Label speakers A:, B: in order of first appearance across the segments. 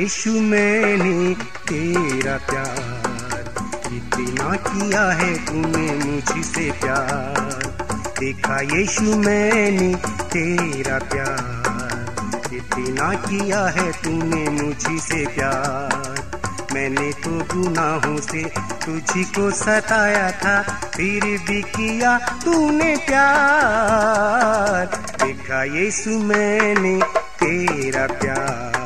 A: यीशु मैंने तेरा प्यार इतना किया है तूने मुझसे प्यार। देखा यीशु मैंने तेरा प्यार इतना किया है तूने मुझसे प्यार। मैंने तो गुनाहों से तुझी को सताया था, फिर भी किया तूने प्यार। देखा यीशु मैंने तेरा प्यार।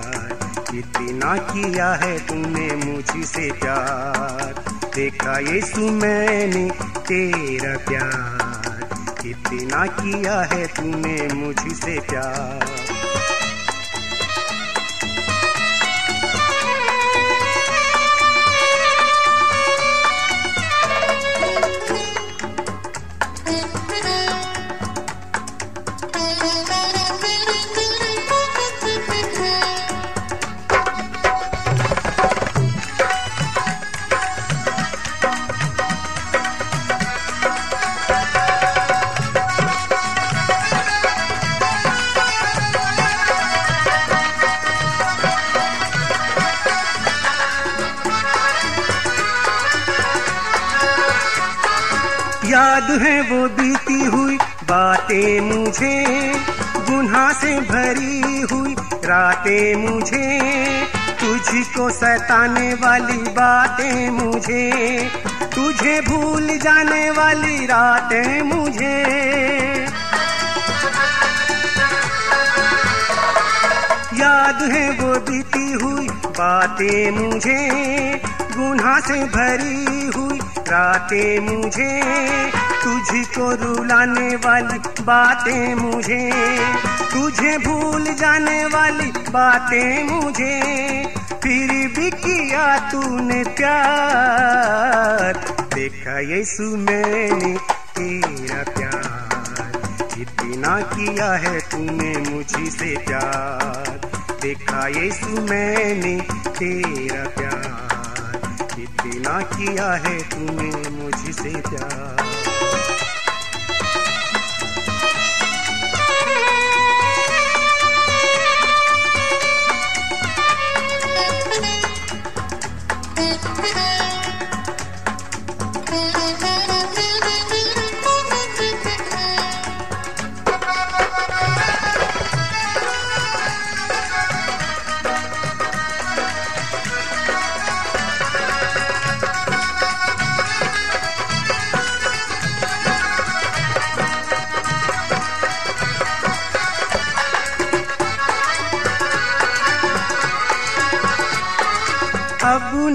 A: इतना किया है तूने मुझसे प्यार? देखा यीशु मैंने तेरा प्यार। इतना किया है तूने मुझसे प्यार? याद है वो बीती हुई बातें मुझे, गुनाह से भरी हुई रातें मुझे, तुझको सताने वाली बातें मुझे, तुझे भूल जाने वाली रातें मुझे। याद है वो बीती हुई बातें मुझे, गुनाह से भरी हुई रातें मुझे, तुझको रुलाने वाली बातें मुझे, तुझे भूल जाने वाली बातें मुझे, फिर भी किया तूने प्यार। देखा यीशु मैंने तेरा प्यार इतना किया है तूने मुझसे प्यार। देखा यीशु मैंने तेरा प्यार। इतना किया है तूने मुझसे प्यार।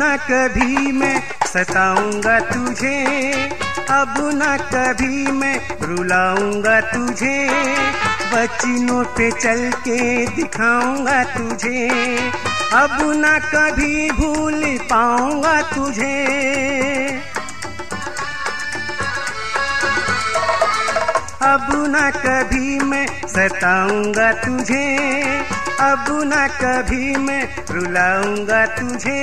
A: न कभी मैं सताऊँगा तुझे, अब न कभी मैं रुलाऊँगा तुझे। बचनों पे चल के दिखाऊँगा तुझे, अब न कभी भूल पाऊँगा तुझे। अब न कभी मैं सताऊँगा तुझे, अब न कभी मैं रुलाऊँगा तुझे।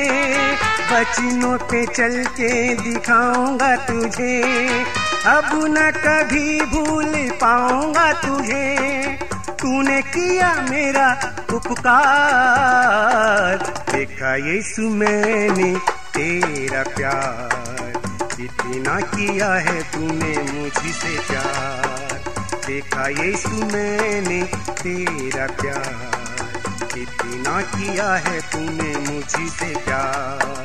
A: बचनों पे चल के दिखाऊँगा तुझे। अब न कभी भूल पाऊँगा तुझे। तूने किया मेरा उपकार। देखा यीशु मैंने तेरा प्यार। इतना किया है तूने मुझसे प्यार। देखा यीशु मैंने तेरा प्यार। इतना किया है तूने मुझसे प्यार।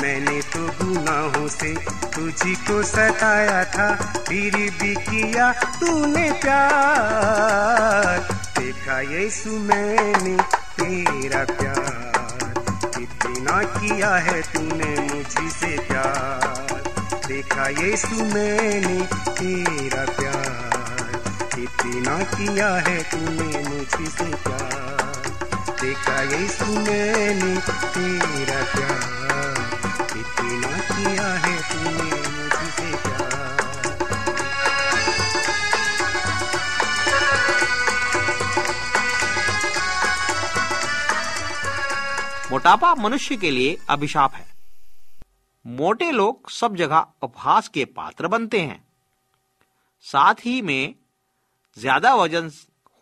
A: मैंने तो गुनाहों से तुझी को सताया था, फिर भी किया तूने प्यार। देखा यीशु मैंने तेरा प्यार। इतना किया है तूने मुझसे प्यार। देखा यीशु मैंने तेरा प्यार। इतना किया है तूने मुझसे प्यार। देखा यीशु तेरा प्यार। इतना किया है तूने मुझसे
B: मोटापा मनुष्य के लिए अभिशाप है। मोटे लोग सब जगह उपहास के पात्र बनते हैं। साथ ही में ज़्यादा वज़न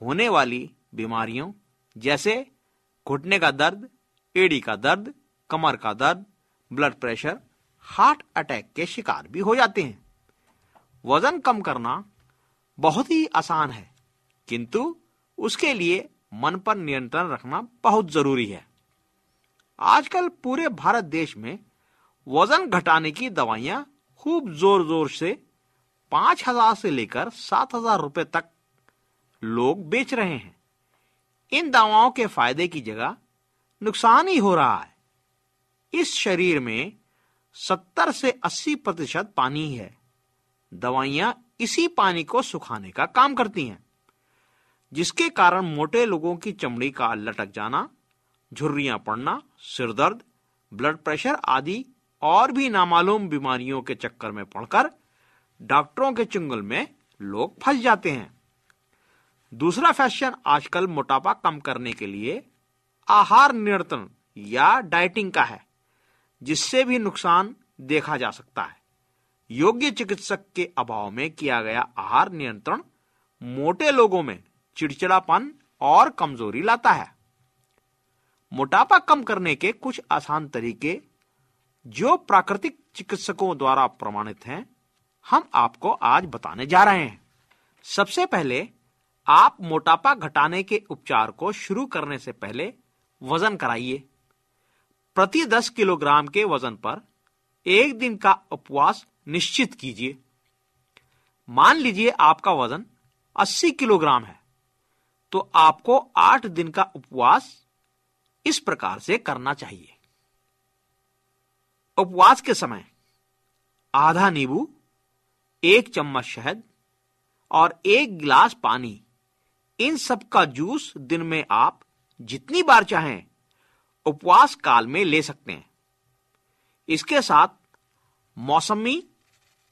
B: होने वाली बीमारियों जैसे घुटने का दर्द, एड़ी का दर्द, कमर का दर्द, ब्लड प्रेशर, हार्ट अटैक के शिकार भी हो जाते हैं। वज़न कम करना बहुत ही आसान है, किंतु उसके लिए मन पर नियंत्रण रखना बहुत ज़रूरी है। आजकल पूरे भारत देश में वज़न घटाने की दवाइयाँ खूब ज़ोर ज़ोर से पाँच हज़ार से लेकर सात हज़ार रुपए तक लोग बेच रहे हैं। इन दवाओं के फ़ायदे की जगह नुकसान ही हो रहा है। इस शरीर में सत्तर से अस्सी प्रतिशत पानी है दवाइयाँ इसी पानी को सुखाने का काम करती हैं, जिसके कारण मोटे लोगों की चमड़ी का लटक जाना, झुर्रियाँ पड़ना सिर दर्द ब्लड प्रेशर आदि और भी नामालूम बीमारियों के चक्कर में पड़कर डॉक्टरों के चुंगल में लोग फंस जाते हैं। दूसरा फ़ैशन आजकल मोटापा कम करने के लिए आहार नियंत्रण या डाइटिंग का है, जिससे भी नुकसान देखा जा सकता है। योग्य चिकित्सक के अभाव में किया गया आहार नियंत्रण मोटे लोगों में चिड़चिड़ापन और कमज़ोरी लाता है। मोटापा कम करने के कुछ आसान तरीके जो प्राकृतिक चिकित्सकों द्वारा प्रमाणित हैं, हम आपको आज बताने जा रहे हैं। सबसे पहले आप मोटापा घटाने के उपचार को शुरू करने से पहले वज़न कराइए। प्रति 10 किलोग्राम के वज़न पर एक दिन का उपवास निश्चित कीजिए। मान लीजिए आपका वज़न 80 किलोग्राम है तो आपको 8 दिन का उपवास इस प्रकार से करना चाहिए। उपवास के समय आधा नींबू, एक चम्मच शहद और एक गिलास पानी इन सब का जूस दिन में आप जितनी बार चाहें उपवास काल में ले सकते हैं। इसके साथ मौसमी,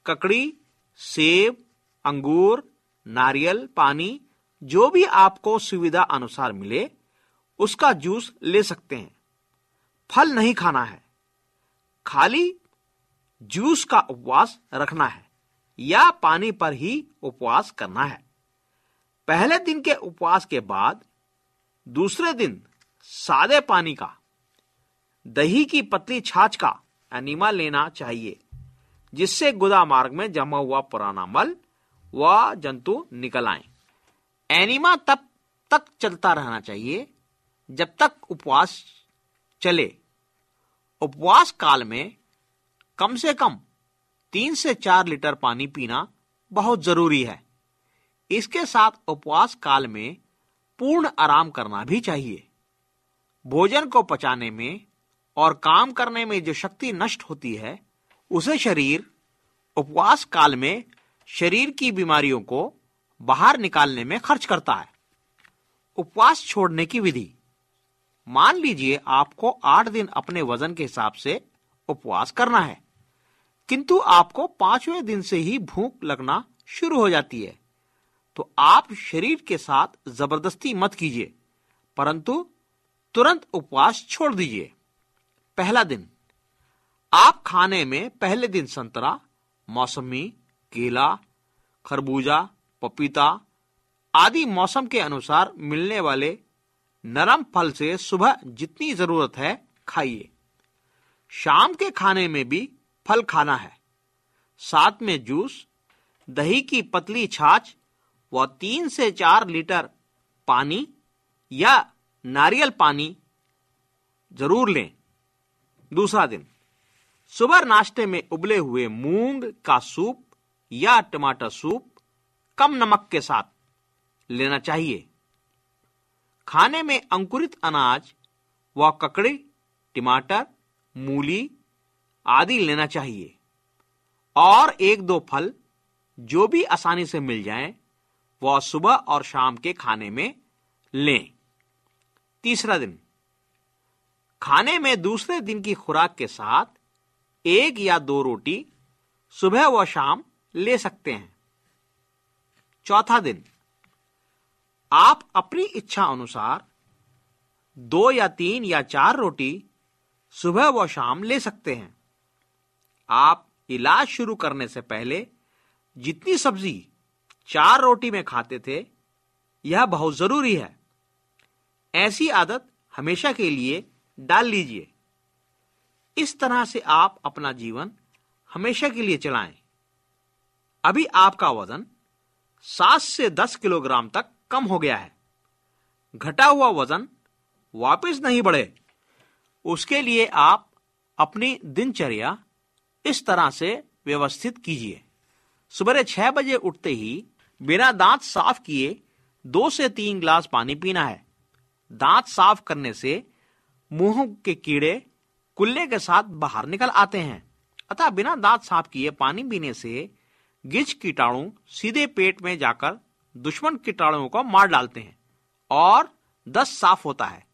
B: ककड़ी, सेब, अंगूर, नारियल, पानी, जो भी आपको सुविधा अनुसार मिले, उसका जूस ले सकते हैं। फल नहीं खाना है। खाली जूस का उपवास रखना है या पानी पर ही उपवास करना है। पहले दिन के उपवास के बाद, दूसरे दिन सादे पानी का, दही की पतली छाछ का एनिमा लेना चाहिए, जिससे गुदा मार्ग में जमा हुआ पुराना मल व जंतु निकल आए। एनिमा तब तक चलता रहना चाहिए, जब तक उपवास चले। उपवास काल में कम से कम तीन से चार लीटर पानी पीना बहुत ज़रूरी है। इसके साथ उपवास काल में पूर्ण आराम करना भी चाहिए। भोजन को पचाने में और काम करने में जो शक्ति नष्ट होती है, उसे शरीर, उपवास काल में शरीर की बीमारियों को बाहर निकालने में खर्च करता है। उपवास छोड़ने की विधि। मान लीजिए आपको आठ दिन अपने वज़न के हिसाब से उपवास करना है, किंतु आपको पाँचवें दिन से ही भूख लगना शुरू हो जाती है। तो आप शरीर के साथ ज़बरदस्ती मत कीजिए, परंतु तुरंत उपवास छोड़ दीजिए। पहला दिन, आप खाने में पहले दिन संतरा, मौसमी, केला, खरबूजा, पपीता आदि मौसम के अनुसार मिलने वाले नरम फल से सुबह जितनी ज़रूरत है, खाइए। शाम के खाने में भी फल खाना है। साथ में जूस, दही की पतली छाछ व तीन से चार लीटर पानी या नारियल पानी ज़रूर लें। दूसरा दिन सुबह नाश्ते में उबले हुए मूंग का सूप या टमाटर सूप कम नमक के साथ लेना चाहिए। खाने में अंकुरित अनाज व ककड़ी टमाटर मूली आदि लेना चाहिए और एक दो फल जो भी आसानी से मिल जाएँ, वह सुबह और शाम के खाने में लें। तीसरा दिन। खाने में दूसरे दिन की खुराक के साथ एक या दो रोटी सुबह व शाम ले सकते हैं। चौथा दिन। आप अपनी इच्छा अनुसार दो या तीन या चार रोटी सुबह व शाम ले सकते हैं। आप इलाज शुरू करने से पहले जितनी सब्ज़ी चार रोटी में खाते थे, यह बहुत ज़रूरी है। ऐसी आदत हमेशा के लिए डाल लीजिए। इस तरह से आप अपना जीवन हमेशा के लिए चलाएँ। अभी आपका वज़न सात से दस किलोग्राम तक कम हो गया है। घटा हुआ वज़न वापस नहीं बढ़े। उसके लिए आप अपनी दिनचर्या इस तरह से व्यवस्थित कीजिए। सुबह छह बजे उठते ही बिना दांत साफ़ किए, दो से तीन ग्लास पानी पीना है। दांत साफ़ करने से मुँह के कीड़े कुल्ले के साथ बाहर निकल आते हैं। अतः बिना दांत साफ़ किए पानी पीने से गिज कीटाणु सीधे पेट में जाकर दुश्मन कीटाणुओं को मार डालते हैं और दस साफ़ होता है।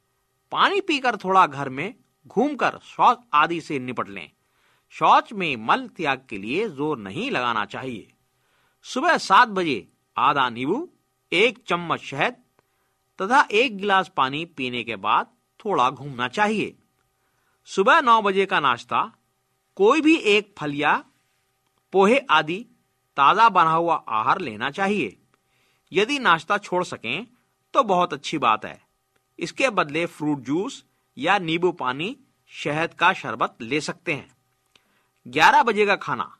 B: पानी पीकर थोड़ा घर में घूमकर शौच आदि से निपट लें। शौच में मल त्याग के लिए ज़ोर नहीं लगाना चाहिए। सुबह सात बजे आधा नींबू, एक चम्मच शहद तथा एक गिलास पानी पीने के बाद थोड़ा घूमना चाहिए। सुबह नौ बजे का नाश्ता, कोई भी एक फल या पोहे आदि ताज़ा बना हुआ आहार लेना चाहिए। यदि नाश्ता छोड़ सकें तो बहुत अच्छी बात है। इसके बदले फ्रूट जूस या नींबू पानी शहद का शरबत ले सकते हैं। ग्यारह बजे का खाना,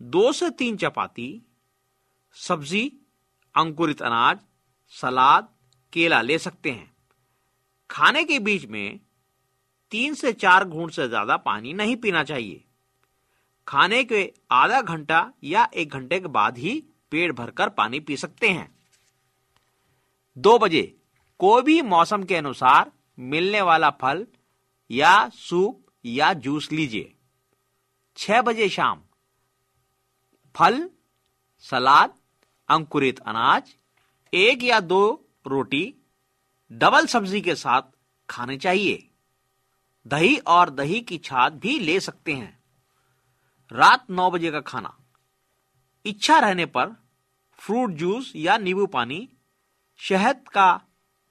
B: दो से तीन चपाती, सब्ज़ी, अंकुरित अनाज, सलाद, केला ले सकते हैं। खाने के बीच में तीन से चार घूंट से ज़्यादा पानी नहीं पीना चाहिए। खाने के आधा घंटा या एक घंटे के बाद ही पेट भरकर पानी पी सकते हैं। दो बजे, कोई भी मौसम के अनुसार मिलने वाला फल या सूप या जूस लीजिए। छह बजे शाम। फल, सलाद, अंकुरित अनाज, एक या दो रोटी, डबल सब्ज़ी के साथ खाने चाहिए। दही और दही की छाछ भी ले सकते हैं। रात नौ बजे का खाना। इच्छा रहने पर फ्रूट जूस या नींबू पानी, शहद का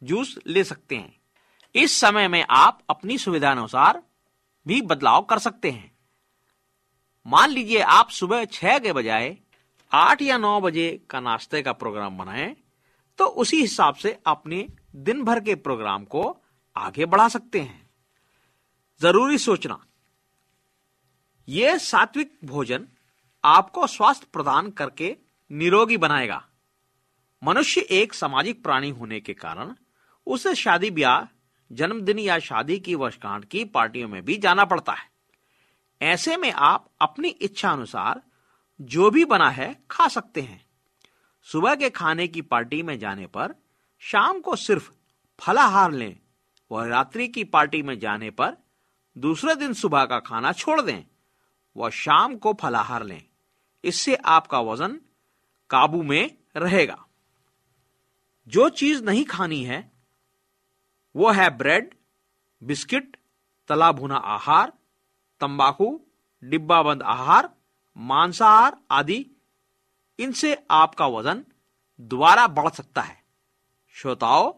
B: जूस ले सकते हैं। इस समय में आप अपनी सुविधा अनुसार भी बदलाव कर सकते हैं। मान लीजिए आप सुबह छह के बजाय आठ या नौ बजे का नाश्ते का प्रोग्राम बनाएँ तो उसी हिसाब से अपने दिन भर के प्रोग्राम को आगे बढ़ा सकते हैं। ज़रूरी सोचना यह सात्विक भोजन आपको स्वास्थ्य प्रदान करके निरोगी बनाएगा। मनुष्य एक सामाजिक प्राणी होने के कारण उसे शादी ब्याह, जन्मदिन या शादी की वर्षगांठ की पार्टियों में भी जाना पड़ता है। ऐसे में आप अपनी इच्छा अनुसार जो भी बना है खा सकते हैं। सुबह के खाने की पार्टी में जाने पर, शाम को सिर्फ़ फलाहार लें और रात्रि की पार्टी में जाने पर दूसरे दिन सुबह का खाना छोड़ दें व शाम को फलाहार लें। इससे आपका वज़न काबू में रहेगा। जो चीज़ नहीं खानी है, वो है ब्रेड, बिस्किट, तला भुना आहार तंबाकू, डिब्बाबंद आहार, मांसाहार आदि, इनसे आपका वज़न दोबारा बढ़ सकता है। श्रोताओं,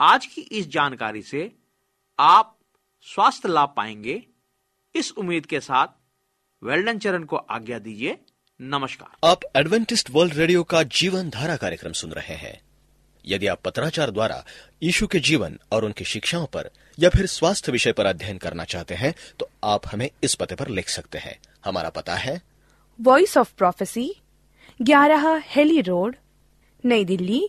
B: आज की इस जानकारी से आप स्वास्थ्य लाभ पाएँगे। इस उम्मीद के साथ वेल्डन चरण को आज्ञा दीजिए। नमस्कार।
C: आप एडवेंटिस्ट वर्ल्ड रेडियो का जीवन धारा कार्यक्रम सुन रहे हैं। यदि आप पत्राचार द्वारा यीशु के जीवन और उनकी शिक्षाओं पर या फिर स्वास्थ्य विषय पर अध्ययन करना चाहते हैं तो आप हमें इस पते पर लिख सकते हैं। हमारा पता है।
D: वॉइस ऑफ़ प्रोफेसी ग्यारह हेली रोड नई दिल्ली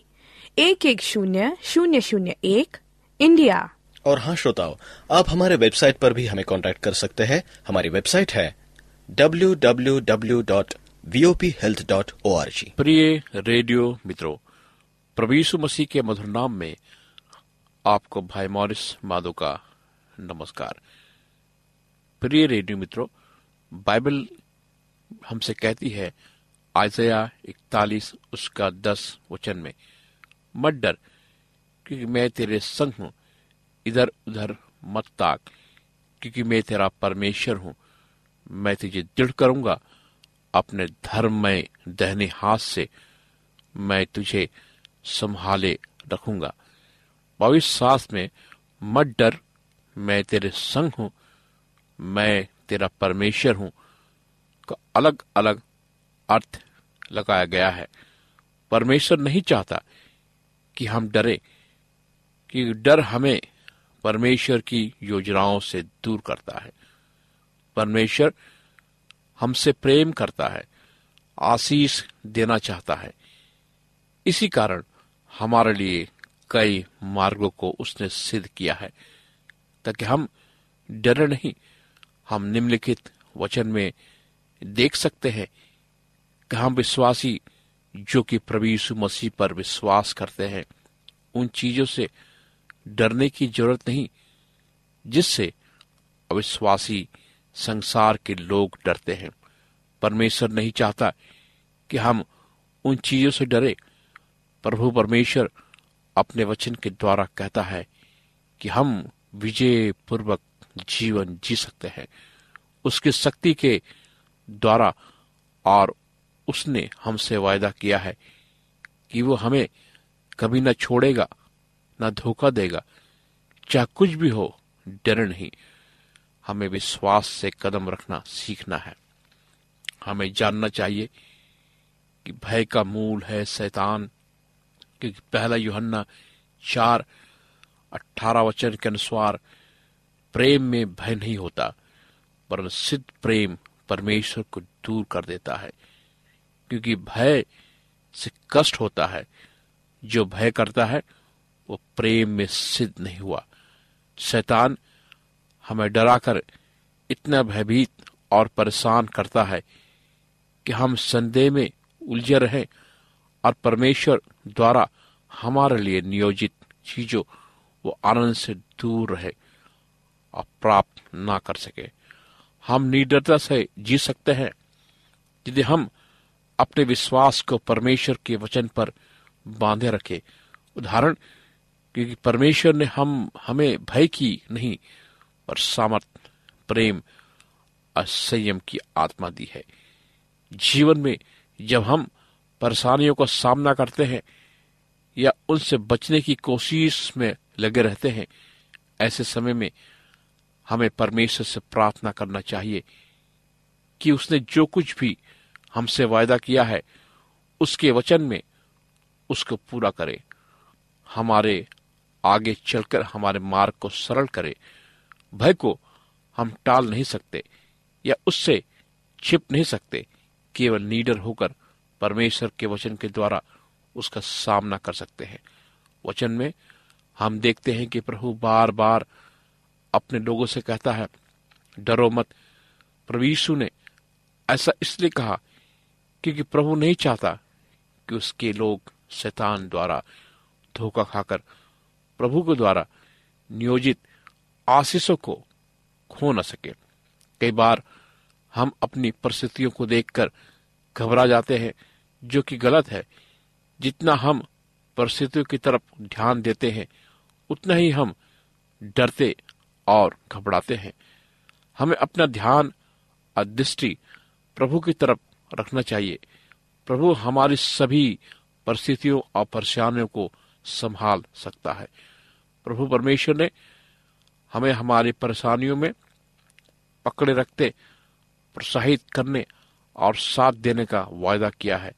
D: एक एक शून्य शून्य शून्य एक इंडिया।
C: और हाँ श्रोताओ आप हमारे वेबसाइट पर भी हमें कांटेक्ट कर सकते हैं। हमारी वेबसाइट है W W W dot V OP health dot O R G
E: प्रिय रेडियो मित्रों यीशु मसीह के मधुर नाम में आपको भाई मॉरिस माधो का नमस्कार। प्रिय रेडियो मित्रों, बाइबल हमसे कहती है आयजया इकतालीस, उसका दस वचन में, मत डर, क्योंकि मैं तेरे संग हूँ। इधर उधर मत ताक, क्योंकि मैं तेरा परमेश्वर हूँ। मैं तुझे दृढ़ करूँगा, अपने धर्म में दहने हाथ से मैं तुझे संभाले रखूँगा। भविष्य सास में मत डर, मैं तेरे संग हूँ, मैं तेरा परमेश्वर हूँ, का अलग अलग अर्थ लगाया गया है। परमेश्वर नहीं चाहता कि हम डरे, कि डर हमें परमेश्वर की योजनाओं से दूर करता है। परमेश्वर हमसे प्रेम करता है, आशीष देना चाहता है। इसी कारण हमारे लिए कई मार्गों को उसने सिद्ध किया है, ताकि हम डरे नहीं, हम निम्नलिखित वचन में देख सकते हैं कि हम विश्वासी जो कि प्रभु यीशु मसीह पर विश्वास करते हैं, उन चीज़ों से डरने की ज़रूरत नहीं, जिससे अविश्वासी संसार के लोग डरते हैं। परमेश्वर नहीं चाहता कि हम उन चीज़ों से डरे प्रभु परमेश्वर अपने वचन के द्वारा कहता है कि हम विजय पूर्वक जीवन जी सकते हैं। उसकी शक्ति के द्वारा और उसने हमसे वायदा किया है कि वो हमें कभी न छोड़ेगा, न धोखा देगा, चाहे कुछ भी हो, डर नहीं। हमें विश्वास से कदम रखना सीखना है। हमें जानना चाहिए कि भय का मूल है शैतान क्योंकि पहला युहन्ना चार अठारह वचन के अनुसार प्रेम में भय नहीं होता पर सिद्ध प्रेम परमेश्वर को दूर कर देता है। क्योंकि भय से कष्ट होता है। जो भय करता है, वो प्रेम में सिद्ध नहीं हुआ। शैतान हमें डराकर इतना भयभीत और परेशान करता है कि हम संदेह में उलझे रहें और परमेश्वर द्वारा हमारे लिए नियोजित चीज़ों वो आनंद से दूर रहे और प्राप्त ना कर सके। हम निडरता से जी सकते हैं, यदि हम अपने विश्वास को परमेश्वर के वचन पर बांधे रखे। उदाहरण, क्योंकि परमेश्वर ने हम, हमें भय की नहीं, पर सामर्थ, प्रेम और संयम की आत्मा दी है। जीवन में जब हम परेशानियों का सामना करते हैं या उनसे बचने की कोशिश में लगे रहते हैं, ऐसे समय में हमें परमेश्वर से प्रार्थना करना चाहिए कि उसने जो कुछ भी हमसे वायदा किया है, उसके वचन में उसको पूरा करे, हमारे आगे चलकर हमारे मार्ग को सरल करे, भय को हम टाल नहीं सकते या उससे छिप नहीं सकते, केवल नीडर होकर परमेश्वर के वचन के द्वारा उसका सामना कर सकते हैं। वचन में हम देखते हैं कि प्रभु बार बार अपने लोगों से कहता है, डरो मत। प्रभु ने ऐसा इसलिए कहा क्योंकि प्रभु नहीं चाहता कि उसके लोग शैतान द्वारा धोखा खाकर प्रभु के द्वारा नियोजित आशीषों को खो न सके। कई बार हम अपनी परिस्थितियों को देखकर घबरा जाते हैं, जो कि गलत है। जितना हम परिस्थितियों की तरफ़ ध्यान देते हैं, उतना ही हम डरते और घबराते हैं। हमें अपना ध्यान और दृष्टि प्रभु की तरफ़ रखना चाहिए। प्रभु हमारी सभी परिस्थितियों और परेशानियों को संभाल सकता है। प्रभु परमेश्वर ने हमें हमारी परेशानियों में पकड़े रखते, प्रोत्साहित करने और साथ देने का वायदा किया है।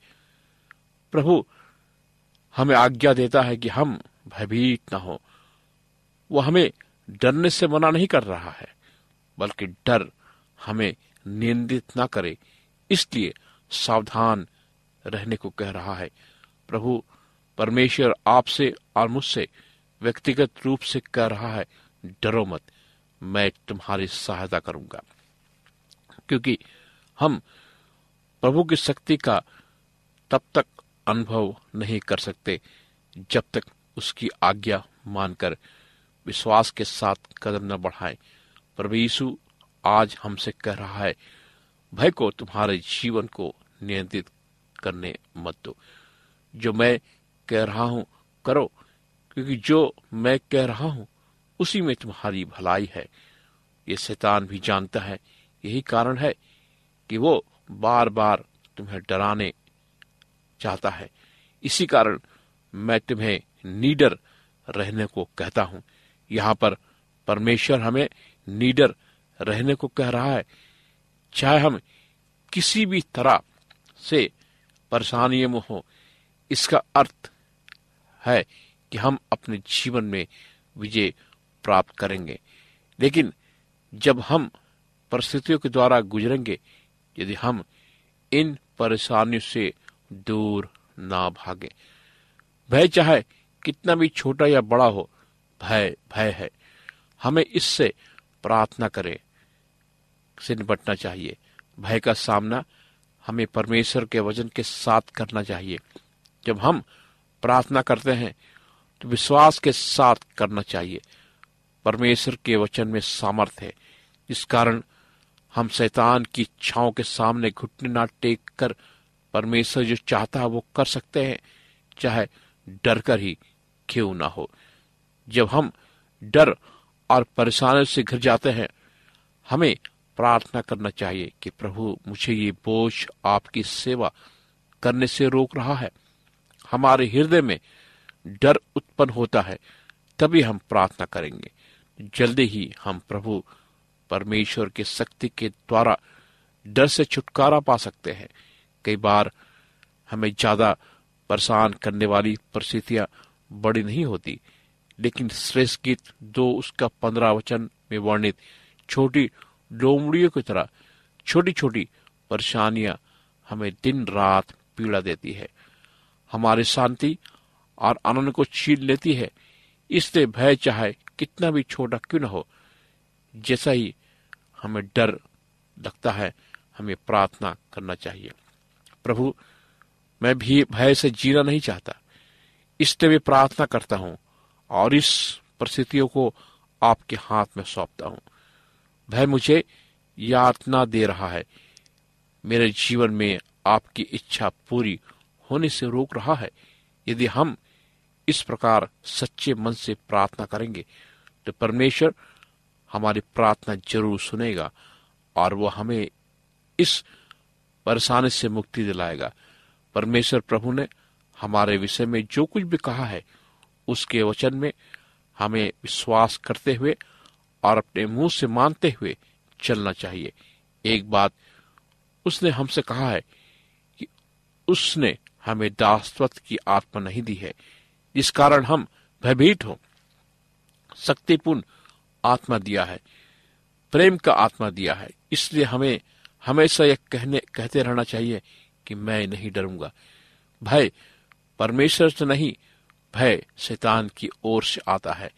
E: प्रभु हमें आज्ञा देता है कि हम भयभीत न हो। वो हमें डरने से मना नहीं कर रहा है, बल्कि डर हमें नियंत्रित ना करे, इसलिए सावधान रहने को कह रहा है। प्रभु परमेश्वर आपसे और मुझसे व्यक्तिगत रूप से कह रहा है, डरो मत, मैं तुम्हारी सहायता करूँगा, क्योंकि हम प्रभु की शक्ति का तब तक अनुभव नहीं कर सकते जब तक उसकी आज्ञा मानकर विश्वास के साथ कदम न बढ़ाए। प्रभु यीशु आज हमसे कह रहा है, भय को तुम्हारे जीवन को नियंत्रित करने मत दो। जो मैं कह रहा हूँ, करो, क्योंकि जो मैं कह रहा हूँ, उसी में तुम्हारी भलाई है। ये शैतान भी जानता है, यही कारण है कि वो बार बार तुम्हें डराने चाहता है। इसी कारण मैं तुम्हें नीडर रहने को कहता हूँ। यहाँ पर परमेश्वर हमें नीडर रहने को कह रहा है। चाहे हम किसी भी तरह से परेशानियों में हो, इसका अर्थ है कि हम अपने जीवन में विजय प्राप्त करेंगे। लेकिन जब हम परिस्थितियों के द्वारा गुजरेंगे यदि हम इन परेशानियों से दूर ना भागे। भय चाहे कितना भी छोटा या बड़ा हो, भय भय है। हमें इससे प्रार्थना करें। से निपटना चाहिए। भय का सामना हमें परमेश्वर के वचन के साथ करना चाहिए। जब हम प्रार्थना करते हैं तो विश्वास के साथ करना चाहिए। परमेश्वर के वचन में सामर्थ है। इस कारण हम शैतान की इच्छाओं के सामने घुटने ना टेक कर परमेश्वर जो चाहता है वो कर सकते हैं, चाहे डर कर ही क्यों ना हो। जब हम डर और परेशानी से घिर जाते हैं, हमें प्रार्थना करना चाहिए कि प्रभु, मुझे ये बोझ आपकी सेवा करने से रोक रहा है। हमारे हृदय में डर उत्पन्न होता है, तभी हम प्रार्थना करेंगे। जल्दी ही हम प्रभु परमेश्वर के शक्ति के द्वारा डर से छुटकारा पा सकते हैं। कई बार हमें ज़्यादा परेशान करने वाली परिस्थितियाँ बड़ी नहीं होती, लेकिन श्रेष्ठ गीत दो उसका पंद्रह वचन में वर्णित छोटी लोमड़ियों की तरह छोटी छोटी परेशानियाँ हमें दिन रात पीड़ा देती है। हमारी शांति और आनंद को छीन लेती है। इसलिए भय चाहे कितना भी छोटा क्यों न हो, जैसा ही हमें डर लगता है, हमें प्रार्थना करना चाहिए। प्रभु, मैं भी भय से जीना नहीं चाहता, इसलिए मैं प्रार्थना करता हूँ और इस परिस्थितियों को आपके हाथ में सौंपता हूँ। भय मुझे यातना दे रहा है, मेरे जीवन में आपकी इच्छा पूरी होने से रोक रहा है। यदि हम इस प्रकार सच्चे मन से प्रार्थना करेंगे तो परमेश्वर हमारी प्रार्थना ज़रूर सुनेगा और वो हमें इस परेशानी से मुक्ति दिलाएगा। परमेश्वर प्रभु ने हमारे विषय में जो कुछ भी कहा है, उसके वचन में हमें विश्वास करते हुए और अपने मुँह से मानते हुए चलना चाहिए। एक बात उसने हमसे कहा है कि उसने हमें दासत्व की आत्मा नहीं दी है, जिस कारण हम भयभीत हो। शक्तिपूर्ण आत्मा दिया है। प्रेम का आत्मा दिया है। इसलिए हमें हमेशा यह कहने, कहते रहना चाहिए कि मैं नहीं डरूँगा। भय, परमेश्वर से नहीं, भय शैतान की ओर से आता है।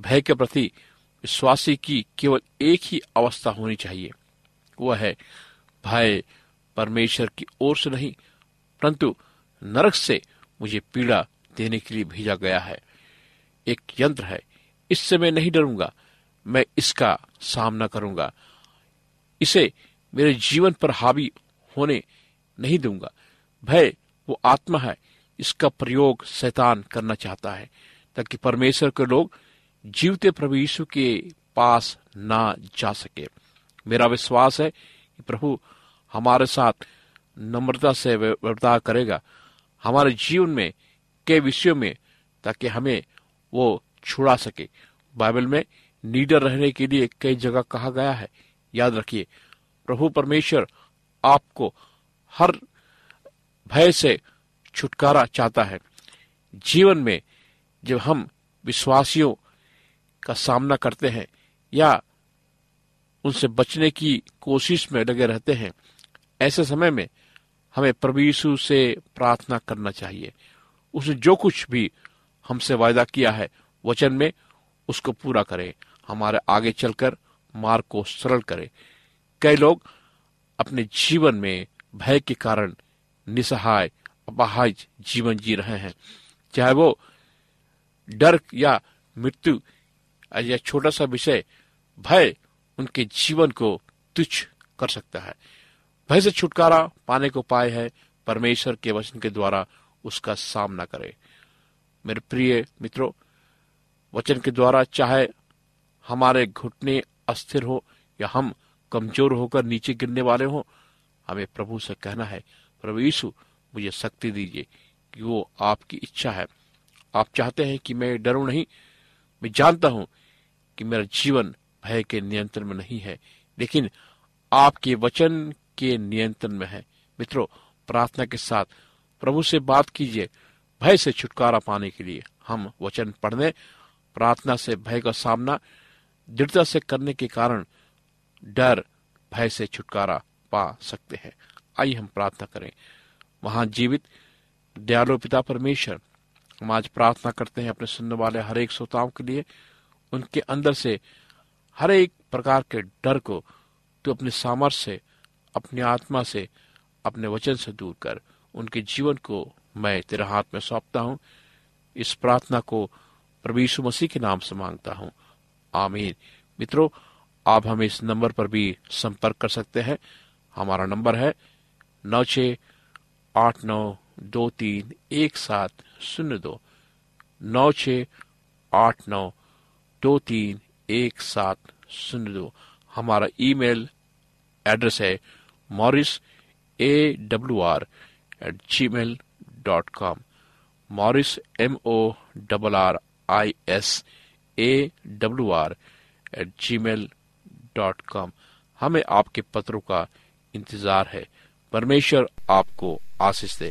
E: भय के प्रति विश्वासी की केवल एक ही अवस्था होनी चाहिए। वह है, भय परमेश्वर की ओर से नहीं, परंतु नरक से मुझे पीड़ा देने के लिए भेजा गया है। एक यंत्र है। इससे मैं नहीं डरूँगा। मैं इसका सामना करूँगा। इसे मेरे जीवन पर हावी होने नहीं दूँगा। भय, वो आत्मा है। इसका प्रयोग शैतान करना चाहता है, ताकि परमेश्वर के लोग जीवते प्रभु यीशु के पास ना जा सके। मेरा विश्वास है कि प्रभु हमारे साथ नम्रता से व्यवहार करेगा। हमारे जीवन में कई विषयों में, ताकि हमें वो छुड़ा सके। बाइबल में नीडर रहने के लिए कई जगह कहा गया है। याद रखिए, प्रभु परमेश्वर आपको हर भय से छुटकारा चाहता है। जीवन में जब हम विश्वासियों का सामना करते हैं या उनसे बचने की कोशिश में लगे रहते हैं, ऐसे समय में हमें यीशु से प्रार्थना करना चाहिए। उसने जो कुछ भी हमसे वायदा किया है, वचन में उसको पूरा करे। हमारे आगे चलकर मार्ग को सरल करे। कई लोग अपने जीवन में भय के कारण निसहाय, अपहाज जीवन जी रहे हैं। चाहे वो डर या मृत्यु या छोटा सा विषय, भय उनके जीवन को तुच्छ कर सकता है। भय से छुटकारा पाने को पाए है, परमेश्वर के वचन के द्वारा उसका सामना करे। मेरे प्रिय मित्रों, वचन के द्वारा चाहे हमारे घुटने अस्थिर हो या हम कमज़ोर होकर नीचे गिरने वाले हो, हमें प्रभु से कहना है, प्रभु यीशु, मुझे शक्ति दीजिए कि वो आपकी इच्छा है। आप चाहते हैं कि मैं डरूं नहीं, मैं जानता हूँ कि मेरा जीवन भय के नियंत्रण में नहीं है, लेकिन आपके वचन के नियंत्रण में है। मित्रों, प्रार्थना के साथ प्रभु से बात कीजिए, भय से छुटकारा पाने के लिए हम वचन पढ़ने, प्रार्थना से भय का सामना दृढ़ता से करने के कारण डर, भय से छुटकारा पा सकते हैं। आइए हम प्रार्थना करें। वहाँ जीवित दयालु पिता परमेश्वर, हम आज प्रार्थना करते हैं अपने सुनने वाले हर एक श्रोताओं के लिए, उनके अंदर से हर एक प्रकार के डर को तो अपने सामर्थ्य से, अपनी आत्मा से, अपने वचन से दूर कर। उनके जीवन को मैं तेरे हाथ में सौंपता हूँ। इस प्रार्थना को प्रभु यीशु मसीह के नाम से माँगता हूँ। आमीन। मित्रों, आप हमें इस नंबर पर भी संपर्क कर सकते हैं। हमारा नंबर है नौ छ आठ नौ दो तीन एक सात शून्य दो। नौ छ आठ नौ दो तीन एक सात शून्य दो। हमारा ईमेल एड्रेस है Morris A W R at G mail dot com. Morris M O double R I S A W R at G mail dot com हमें आपके पत्रों का इंतज़ार है। परमेश्वर आपको आशीष दे।